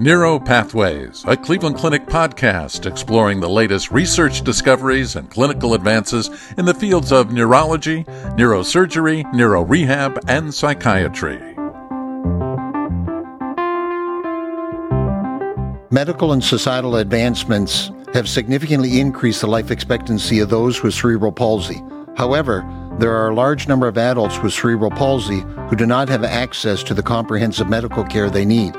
Neuro Pathways, a Cleveland Clinic podcast exploring the latest research discoveries and clinical advances in the fields of neurology, neurosurgery, neurorehab, and psychiatry. Medical and societal advancements have significantly increased the life expectancy of those with cerebral palsy. However, there are a large number of adults with cerebral palsy who do not have access to the comprehensive medical care they need.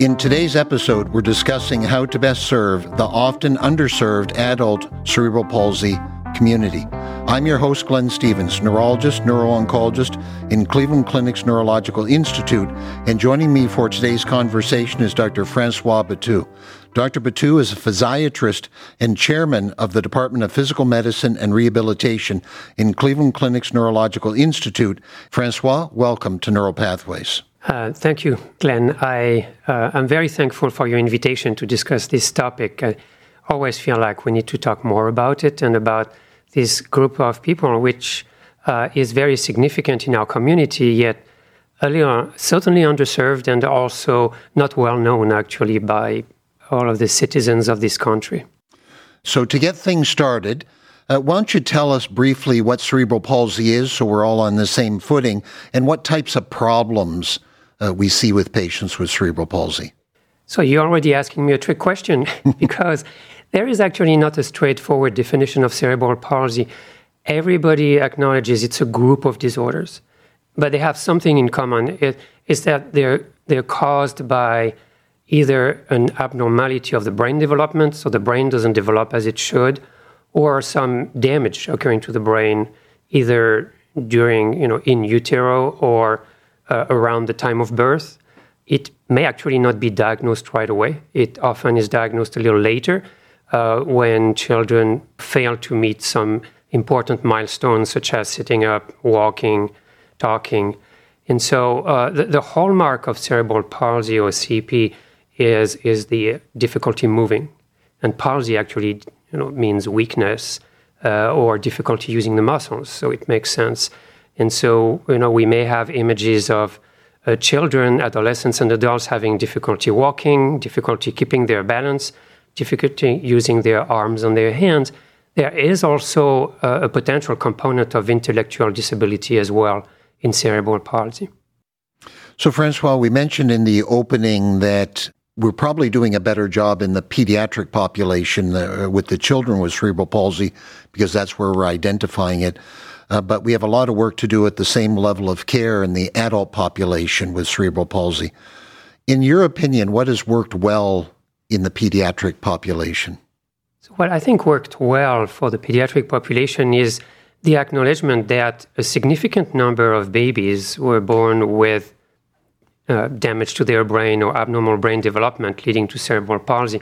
In today's episode, we're discussing how to best serve the often underserved adult cerebral palsy community. I'm your host, Glenn Stevens, neurologist, neuro-oncologist in Cleveland Clinic's Neurological Institute, and joining me for today's conversation is Dr. Francois Bethoux. Dr. Bethoux is a physiatrist and chairman of the Department of Physical Medicine and Rehabilitation in Cleveland Clinic's Neurological Institute. Francois, welcome to Neuro Pathways. Uh, thank you, Glenn. I, uh, I'm very thankful for your invitation to discuss this topic. I always feel like we need to talk more about it and about this group of people, which uh, is very significant in our community, yet certainly underserved and also not well known actually by all of the citizens of this country. So, to get things started, uh, why don't you tell us briefly what cerebral palsy is so we're all on the same footing and what types of problems uh, we see with patients with cerebral palsy? So, you're already asking me a trick question because there is actually not a straightforward definition of cerebral palsy. Everybody acknowledges it's a group of disorders, but they have something in common. It is that they're, they're caused by either an abnormality of the brain development, so the brain doesn't develop as it should, or some damage occurring to the brain, either during, you know, in utero or uh, around the time of birth. It may actually not be diagnosed right away. It often is diagnosed a little later uh, when children fail to meet some important milestones, such as sitting up, walking, talking. And so uh, the, the, hallmark of cerebral palsy or CP is, is the difficulty moving. And palsy actually you know, means weakness uh, or difficulty using the muscles, so it makes sense. And so you know, we may have images of uh, children, adolescents, and adults having difficulty walking, difficulty keeping their balance, difficulty using their arms and their hands, there is also a, a potential component of intellectual disability as well in cerebral palsy. So, Francois, we mentioned in the opening that we're probably doing a better job in the pediatric population uh, with the children with cerebral palsy because that's where we're identifying it. Uh, but we have a lot of work to do at the same level of care in the adult population with cerebral palsy. In your opinion, what has worked well in the pediatric population? So what I think worked well for the pediatric population is the acknowledgement that a significant number of babies were born with uh, damage to their brain or abnormal brain development leading to cerebral palsy.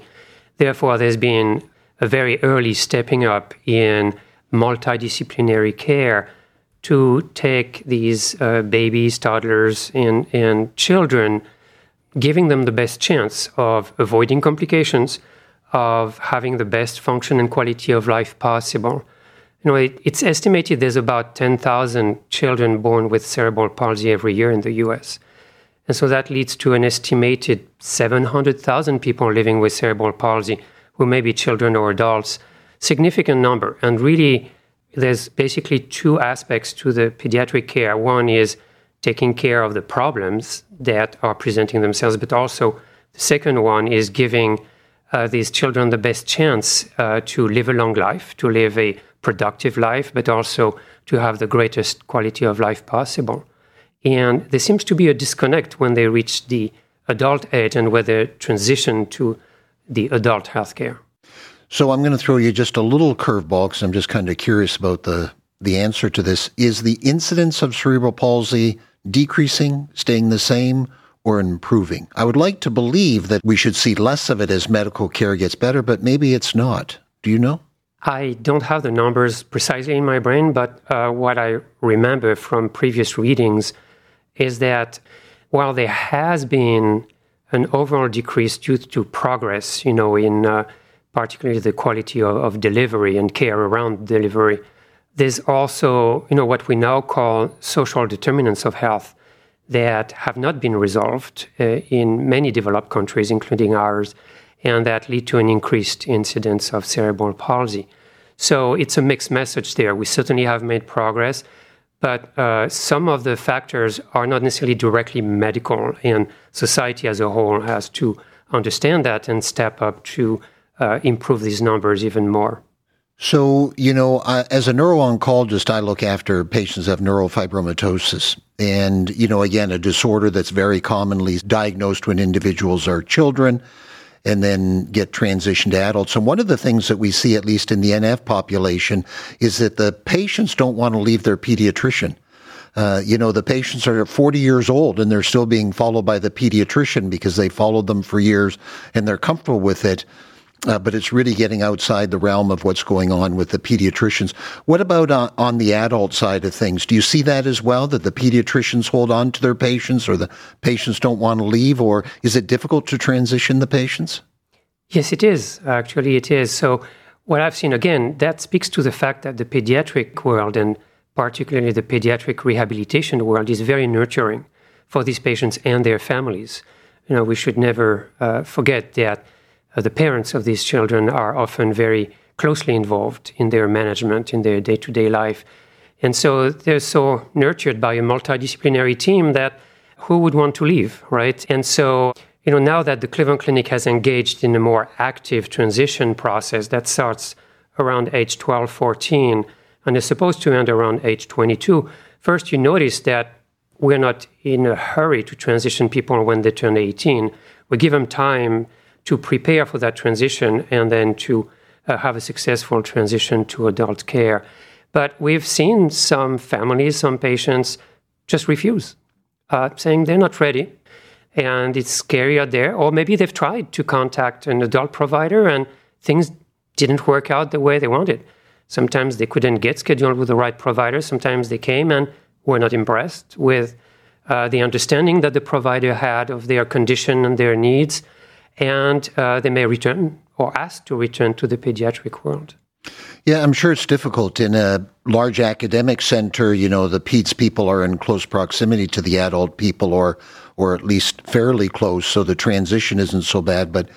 Therefore, there's been a very early stepping up in multidisciplinary care to take these uh, babies, toddlers, and, and children giving them the best chance of avoiding complications, of having the best function and quality of life possible. You know, it, it's estimated there's about 10,000 children born with cerebral palsy every year in the US. And so that leads to an estimated 700,000 people living with cerebral palsy who may be children or adults, significant number. And really, there's basically two aspects to the pediatric care. One is taking care of the problems that are presenting themselves, but also the second one is giving uh, these children the best chance uh, to live a long life, to live a productive life, but also to have the greatest quality of life possible. And there seems to be a disconnect when they reach the adult age and whether transition to the adult healthcare. So I'm going to throw you just a little curveball because I'm just kind of curious about the the answer to this. Is the incidence of cerebral palsy decreasing, staying the same, or improving? I would like to believe that we should see less of it as medical care gets better, but maybe it's not. Do you know? I don't have the numbers precisely in my brain, but uh, what I remember from previous readings is that while there has been an overall decrease due to progress, you know, in uh, particularly the quality of, of, delivery and care around delivery, there's also, you know, what we now call social determinants of health that have not been resolved uh, in many developed countries, including ours, and that lead to an increased incidence of cerebral palsy. So it's a mixed message there. We certainly have made progress, but uh, some of the factors are not necessarily directly medical, and society as a whole has to understand that and step up to uh, improve these numbers even more. So, you know, as a neuro-oncologist, I look after patients who have neurofibromatosis. And, you know, again, a disorder that's very commonly diagnosed when individuals are children and then get transitioned to adults. And one of the things that we see, at least in the NF population, is that the patients don't want to leave their pediatrician. Uh, you know, the patients are 40 years old and they're still being followed by the pediatrician because they followed them for years and they're comfortable with it uh, but it's really getting outside the realm of what's going on with the pediatricians. What about uh, on the adult side of things? Do you see that as well, that the pediatricians hold on to their patients or the patients don't want to leave, or is it difficult to transition the patients? Yes, it is. Actually, it is. So, what I've seen again, that speaks to the fact that the pediatric world and particularly the pediatric rehabilitation world is very nurturing for these patients and their families. You know, we should never uh, forget that uh, the parents of these children are often very closely involved in their management, in their day to day life. And so they're so nurtured by a multidisciplinary team that who would want to leave, right? And so, you know, now that the Cleveland Clinic has engaged in a more active transition process that starts around age 12, 14, and is supposed to end around age 22, first you notice that we're not in a hurry to transition people when they turn 18. We give them time to prepare for that transition and then to uh, have a successful transition to adult care. But we've seen some families, some patients just refuse, uh, saying they're not ready and it's scary out there. Or maybe they've tried to contact an adult provider and things didn't work out the way they wanted. Sometimes they couldn't get scheduled with the right provider. Sometimes they came and were not impressed with uh, the understanding that the provider had of their condition and their needs and uh, they may return or ask to return to the pediatric world. Yeah, I'm sure it's difficult in a large academic center. You know, the peds people are in close proximity to the adult people, or or at least fairly close, so the transition isn't so bad. But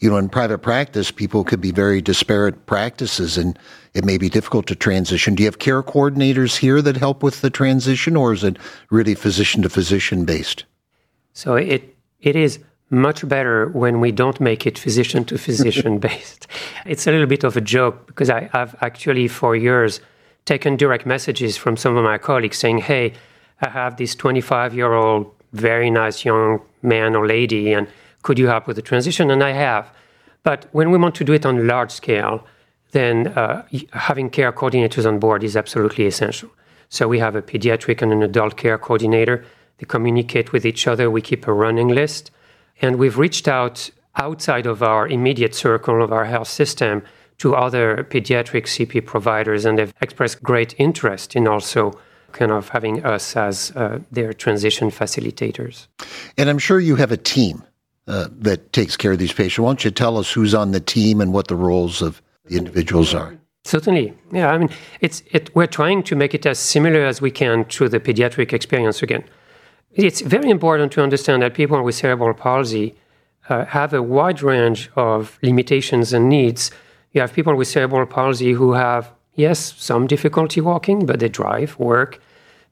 you know, in private practice, people could be very disparate practices, and it may be difficult to transition. Do you have care coordinators here that help with the transition, or is it really physician to physician based? So it it is much better when we don't make it physician to physician based. It's a little bit of a joke because I, have actually for years taken direct messages from some of my colleagues saying, Hey, I have this 25 year old, very nice young man or lady, and could you help with the transition? And I have. But when we want to do it on a large scale, then uh, having care coordinators on board is absolutely essential. So we have a pediatric and an adult care coordinator. They communicate with each other. We keep a running list. And we've reached out outside of our immediate circle of our health system to other pediatric CP providers, and they've expressed great interest in also kind of having us as uh, their transition facilitators. And I'm sure you have a team uh, that takes care of these patients. Why don't you tell us who's on the team and what the roles of the individuals are? Certainly, yeah. I mean, it's it, we're trying to make it as similar as we can to the pediatric experience again. It's very important to understand that people with cerebral palsy uh, have a wide range of limitations and needs. You have people with cerebral palsy who have, yes, some difficulty walking, but they drive, work,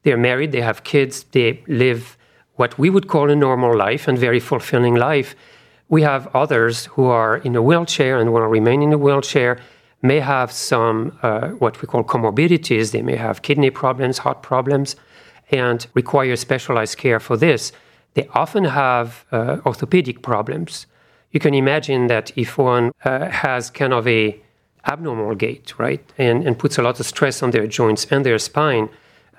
they're married, they have kids, they live what we would call a normal life and very fulfilling life. We have others who are in a wheelchair and will remain in a wheelchair, may have some uh, what we call comorbidities. They may have kidney problems, heart problems and require specialized care for this, they often have uh, orthopedic problems. You can imagine that if one uh, has kind of a abnormal gait, right, and, and puts a lot of stress on their joints and their spine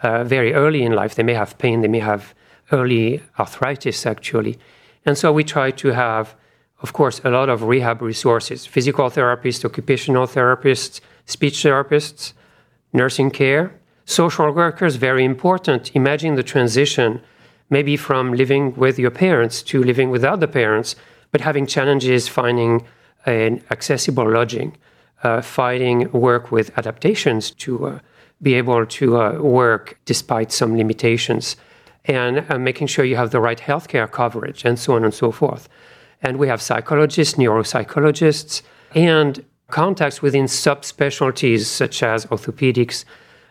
uh, very early in life, they may have pain, they may have early arthritis actually. And so we try to have, of course, a lot of rehab resources physical therapists, occupational therapists, speech therapists, nursing care, Social workers, very important. Imagine the transition, maybe from living with your parents to living without the parents, but having challenges finding an accessible lodging, uh, finding work with adaptations to uh, be able to uh, work despite some limitations. and uh, making sure you have the right healthcare coverage and so on and so forth. And we have psychologists, neuropsychologists, and contacts within subspecialties such as orthopedics,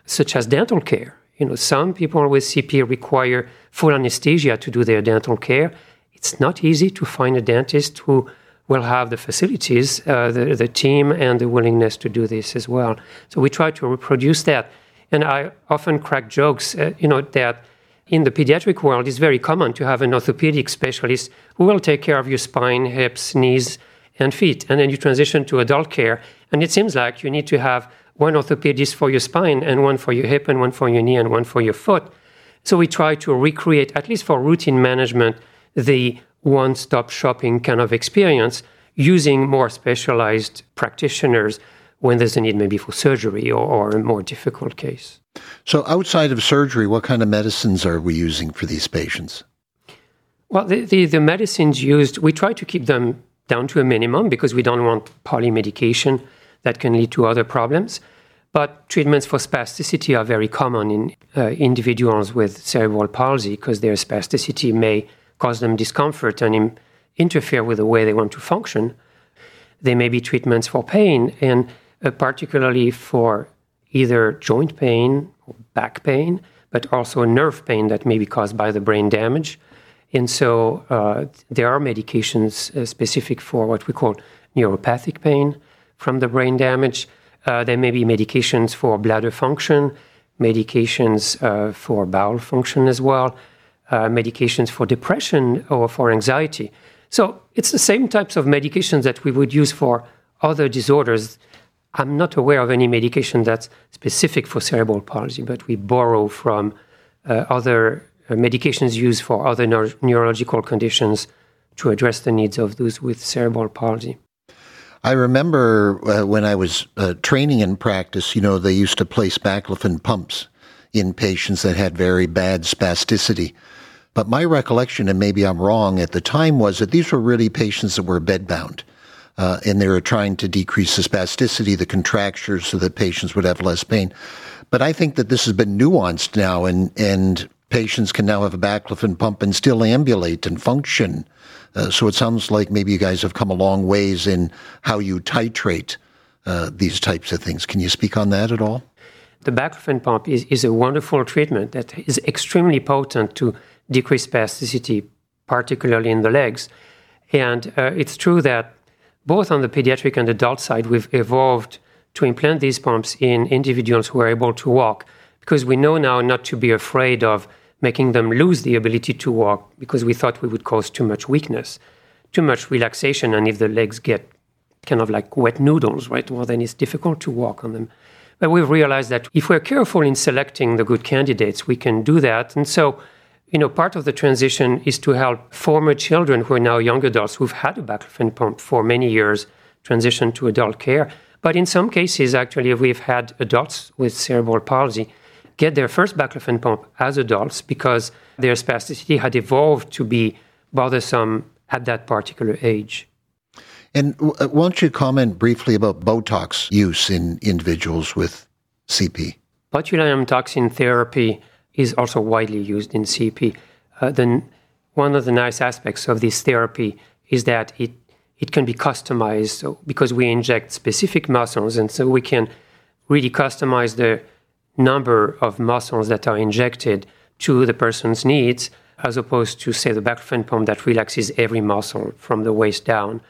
such as dental care. You know, some people with CP require full anesthesia to do their dental care. It's not easy to find a dentist who will have the facilities, uh, the, the team, and the willingness to do this as well. So we try to reproduce that. And I often crack jokes, uh, you know, that in the pediatric world, it's very common to have an orthopedic specialist who will take care of your spine, hips, knees, and feet. And then you transition to adult care. And it seems like you need to have one orthopedist for your spine, and one for your hip, and one for your knee, and one for your foot. So we try to recreate, at least for routine management, the one stop shopping kind of experience using more specialized practitioners when there's a need maybe for surgery or, or a more difficult case. So, outside of surgery, what kind of medicines are we using for these patients? Well, the, the, the, medicines used, we try to keep them down to a minimum because we don't want polymedication that can lead to other problems. But treatments for spasticity are very common in uh, individuals with cerebral palsy because their spasticity may cause them discomfort and Im- interfere with the way they want to function. There may be treatments for pain, and uh, particularly for either joint pain or back pain, but also nerve pain that may be caused by the brain damage. And so uh, there are medications uh, specific for what we call neuropathic pain from the brain damage. Uh, there may be medications for bladder function, medications uh, for bowel function as well, uh, medications for depression or for anxiety. So it's the same types of medications that we would use for other disorders I'm not aware of any medication that's specific for cerebral palsy, but we borrow from uh, other uh, medications used for other neuro- neurological conditions to address the needs of those with cerebral palsy. I remember uh, when I was uh, training in practice, you know, they used to place baclofen pumps in patients that had very bad spasticity. But my recollection, and maybe I'm wrong at the time, was that these were really patients that were bedbound uh, and they were trying to decrease the spasticity, the contractures, so that patients would have less pain. But I think that this has been nuanced now, and and patients can now have a baclofen pump and still ambulate and function. Uh, so it sounds like maybe you guys have come a long ways in how you titrate uh, these types of things. Can you speak on that at all? The baclofen pump is, is a wonderful treatment that is extremely potent to decrease spasticity, particularly in the legs. And uh, it's true that both on the pediatric and adult side, we've evolved to implant these pumps in individuals who are able to walk because we know now not to be afraid of making them lose the ability to walk because we thought we would cause too much weakness, too much relaxation, and if the legs get kind of like wet noodles, right, well, then it's difficult to walk on them. But we've realized that if we're careful in selecting the good candidates, we can do that. And so you know, part of the transition is to help former children who are now young adults who've had a baclofen pump for many years transition to adult care. But in some cases, actually, we've had adults with cerebral palsy get their first baclofen pump as adults because their spasticity had evolved to be bothersome at that particular age. And uh, why don't you comment briefly about Botox use in individuals with CP? Botulinum toxin therapy is also widely used in CP. Uh, then one of the nice aspects of this therapy is that it it can be customized so because we inject specific muscles, and so we can really customize the number of muscles that are injected to the person's needs, as opposed to say the baclofen pump that relaxes every muscle from the waist down.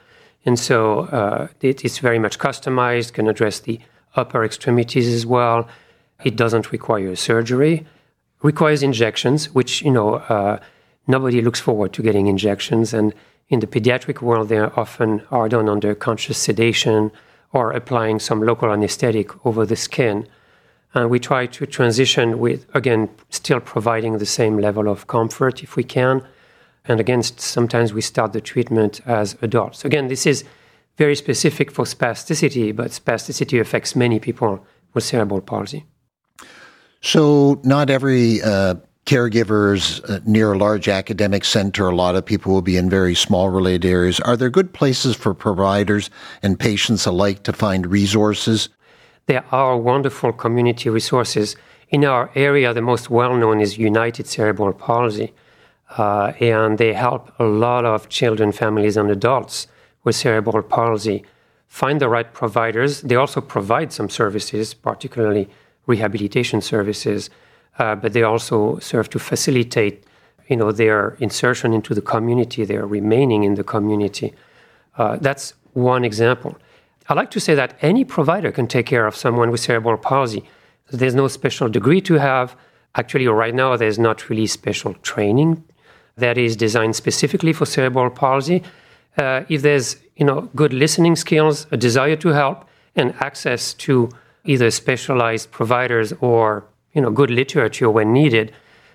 And so uh, it, it's very much customized, can address the upper extremities as well. It doesn't require surgery requires injections, which you know uh, nobody looks forward to getting injections. And in the pediatric world, they often are done under conscious sedation or applying some local anesthetic over the skin. And we try to transition with again still providing the same level of comfort if we can. And again, sometimes we start the treatment as adults. Again, this is very specific for spasticity, but spasticity affects many people with cerebral palsy. So, not every uh, caregiver is uh, near a large academic center. A lot of people will be in very small related areas. Are there good places for providers and patients alike to find resources? There are wonderful community resources in our area, the most well known is United Cerebral Palsy. Uh, and they help a lot of children, families, and adults with cerebral palsy find the right providers. They also provide some services, particularly rehabilitation services, uh, but they also serve to facilitate you know, their insertion into the community, their remaining in the community. Uh, that's one example. I like to say that any provider can take care of someone with cerebral palsy. There's no special degree to have. Actually, right now, there's not really special training that is designed specifically for cerebral palsy. Uh, if there's you know good listening skills, a desire to help, and access to either specialized providers or you know good literature when needed,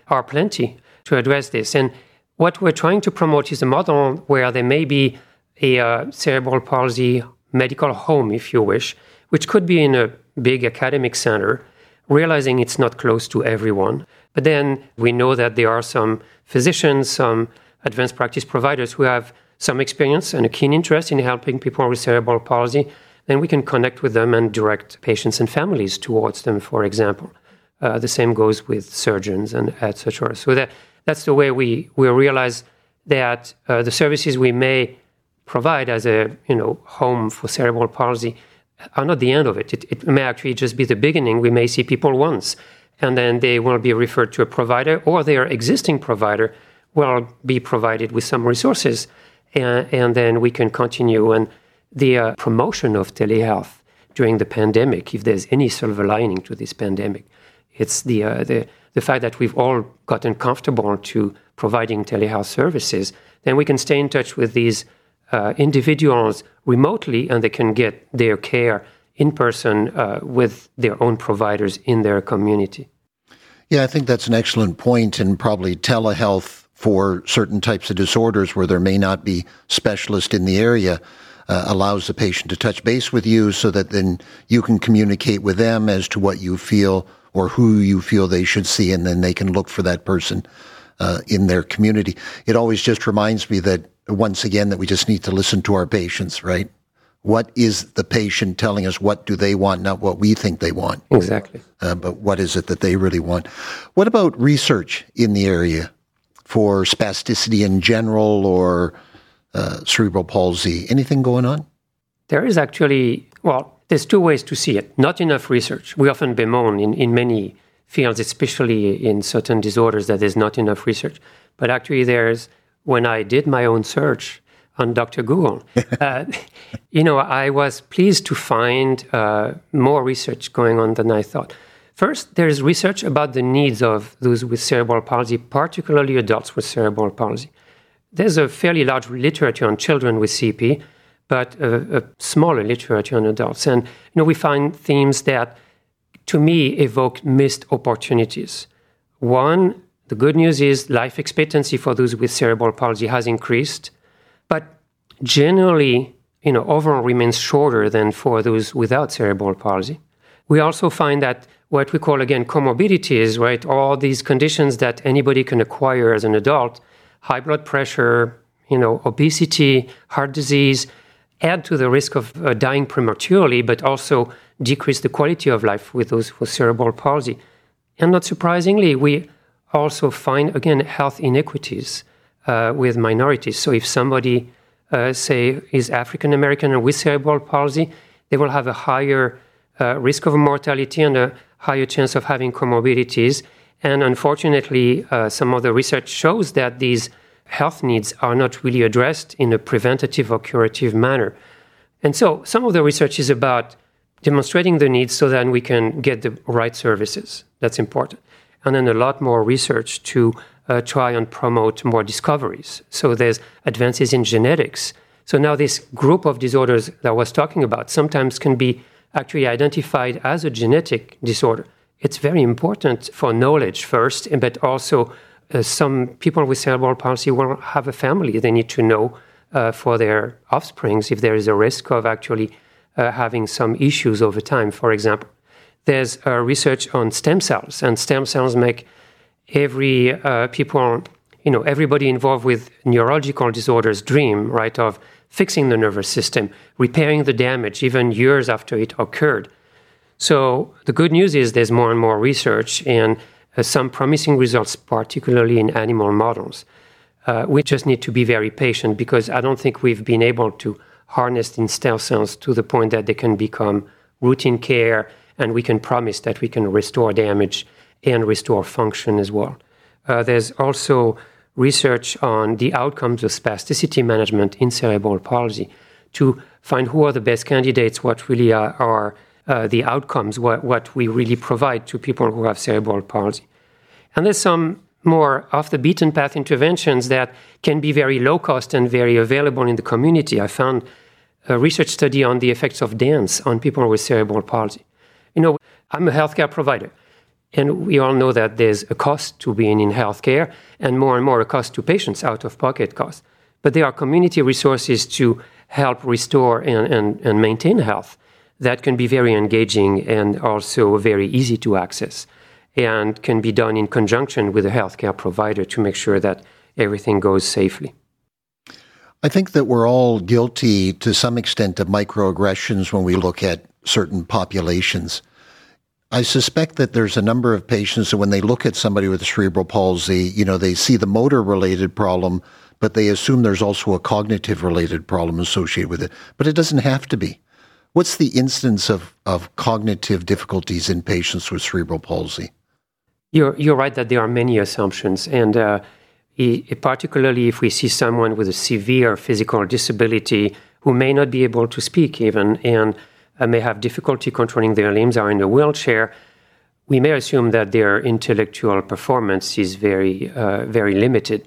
are plenty to address this. And what we're trying to promote is a model where there may be a uh, cerebral palsy medical home, if you wish, which could be in a big academic center, realizing it's not close to everyone. But then we know that there are some physicians, some advanced practice providers who have some experience and a keen interest in helping people with cerebral palsy. Then we can connect with them and direct patients and families towards them, for example. Uh, the same goes with surgeons and etc. So that that's the way we we realize that uh, the services we may provide as a you know home for cerebral palsy are not the end of it. it. It may actually just be the beginning. We may see people once, and then they will be referred to a provider, or their existing provider will be provided with some resources, and, and then we can continue. And the uh, promotion of telehealth during the pandemic, if there's any silver lining to this pandemic, it's the uh, the the fact that we've all gotten comfortable to providing telehealth services. Then we can stay in touch with these uh, individuals remotely and they can get their care in person uh, with their own providers in their community. Yeah, I think that's an excellent point, and probably telehealth for certain types of disorders where there may not be specialist in the area uh, allows the patient to touch base with you so that then you can communicate with them as to what you feel or who you feel they should see, and then they can look for that person uh, in their community. It always just reminds me that once again that we just need to listen to our patients, right? What is the patient telling us? What do they want, not what we think they want? Exactly. Uh, but what is it that they really want? What about research in the area for spasticity in general or uh, cerebral palsy? Anything going on? There is actually, well, there's two ways to see it. Not enough research. We often bemoan in, in many fields, especially in certain disorders, that there's not enough research. But actually, there's, when I did my own search on Dr. Google, uh, you know, I was pleased to find uh, more research going on than I thought. First, there's research about the needs of those with cerebral palsy, particularly adults with cerebral palsy. There's a fairly large literature on children with CP, but a, a smaller literature on adults. And you know, we find themes that, to me, evoke missed opportunities. One, the good news is life expectancy for those with cerebral palsy has increased, but generally, you know, overall remains shorter than for those without cerebral palsy. We also find that what we call again comorbidities, right? All these conditions that anybody can acquire as an adult, high blood pressure, you know, obesity, heart disease, add to the risk of uh, dying prematurely, but also decrease the quality of life with those with cerebral palsy. And not surprisingly, we also find, again, health inequities uh, with minorities. So if somebody, uh, say, is African American and with cerebral palsy, they will have a higher uh, risk of mortality and a higher chance of having comorbidities. And unfortunately, uh, some of the research shows that these health needs are not really addressed in a preventative or curative manner. And so some of the research is about demonstrating the needs so that we can get the right services. That's important. And then a lot more research to uh, try and promote more discoveries. So there's advances in genetics. So now this group of disorders that I was talking about sometimes can be actually identified as a genetic disorder. It's very important for knowledge first, but also uh, some people with cerebral palsy will have a family they need to know uh, for their offsprings if there is a risk of actually uh, having some issues over time. For example, there's research on stem cells, and stem cells make every uh, people, you know, everybody involved with neurological disorders dream, right, of fixing the nervous system, repairing the damage even years after it occurred. So the good news is there's more and more research and uh, some promising results, particularly in animal models. Uh, we just need to be very patient because I don't think we've been able to harness in stem cells to the point that they can become routine care and we can promise that we can restore damage and restore function as well. Uh, there's also research on the outcomes of spasticity management in cerebral palsy to find who are the best candidates, what really are, are uh, the outcomes, what, what we really provide to people who have cerebral palsy. And there's some more off the beaten path interventions that can be very low cost and very available in the community. I found a research study on the effects of dance on people with cerebral palsy. You know, I'm a healthcare provider, and we all know that there's a cost to being in healthcare, and more and more a cost to patients out of pocket costs. But there are community resources to help restore and, and, and maintain health that can be very engaging and also very easy to access and can be done in conjunction with a healthcare provider to make sure that everything goes safely. I think that we're all guilty to some extent of microaggressions when we look at certain populations. I suspect that there's a number of patients that when they look at somebody with cerebral palsy, you know, they see the motor related problem, but they assume there's also a cognitive related problem associated with it. But it doesn't have to be. What's the instance of, of cognitive difficulties in patients with cerebral palsy? You're, you're right that there are many assumptions. And uh, particularly if we see someone with a severe physical disability who may not be able to speak even and uh, may have difficulty controlling their limbs, are in a wheelchair, we may assume that their intellectual performance is very, uh, very limited.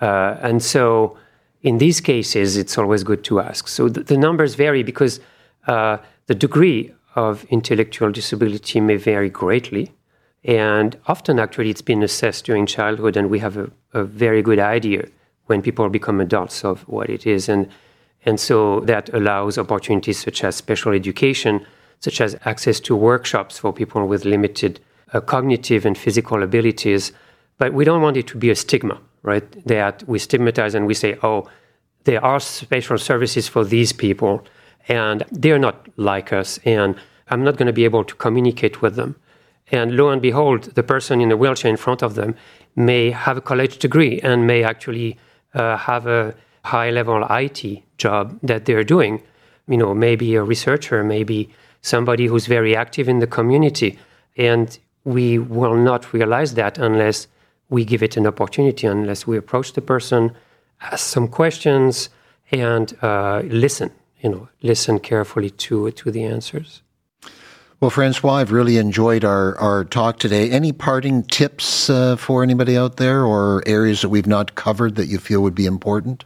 Uh, and so in these cases, it's always good to ask. So the, the numbers vary because uh, the degree of intellectual disability may vary greatly. And often, actually, it's been assessed during childhood, and we have a, a very good idea when people become adults of what it is. And, and so that allows opportunities such as special education, such as access to workshops for people with limited uh, cognitive and physical abilities. But we don't want it to be a stigma, right? That we stigmatize and we say, oh, there are special services for these people and they're not like us, and I'm not going to be able to communicate with them. And lo and behold, the person in the wheelchair in front of them may have a college degree and may actually uh, have a high level IT job that they're doing. You know, maybe a researcher, maybe somebody who's very active in the community. And we will not realize that unless we give it an opportunity, unless we approach the person, ask some questions, and uh, listen you know listen carefully to to the answers. Well, Francois, I've really enjoyed our, our talk today. Any parting tips uh, for anybody out there or areas that we've not covered that you feel would be important?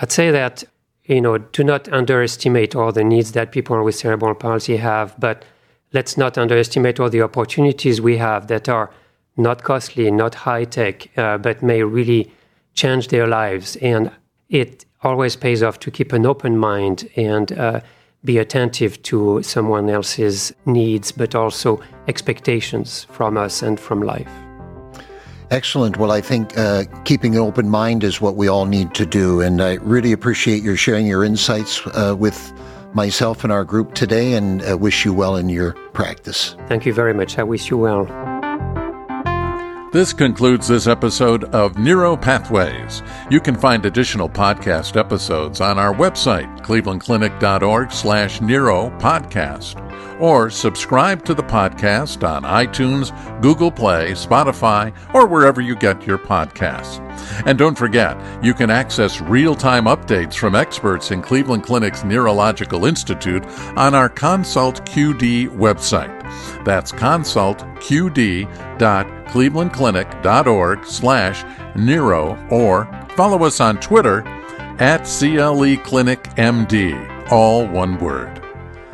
I'd say that, you know, do not underestimate all the needs that people with cerebral palsy have, but let's not underestimate all the opportunities we have that are not costly, not high tech, uh, but may really change their lives. And it always pays off to keep an open mind and uh, be attentive to someone else's needs, but also expectations from us and from life. Excellent. Well, I think uh, keeping an open mind is what we all need to do. And I really appreciate your sharing your insights uh, with myself and our group today and uh, wish you well in your practice. Thank you very much. I wish you well. This concludes this episode of Neuro Pathways. You can find additional podcast episodes on our website, clevelandclinic.org slash neuro podcast, or subscribe to the podcast on iTunes, Google Play, Spotify, or wherever you get your podcasts. And don't forget, you can access real-time updates from experts in Cleveland Clinic's Neurological Institute on our Consult QD website. That's consultqd.clevelandclinic.org slash neuro or follow us on Twitter at CLE Clinic MD, all one word.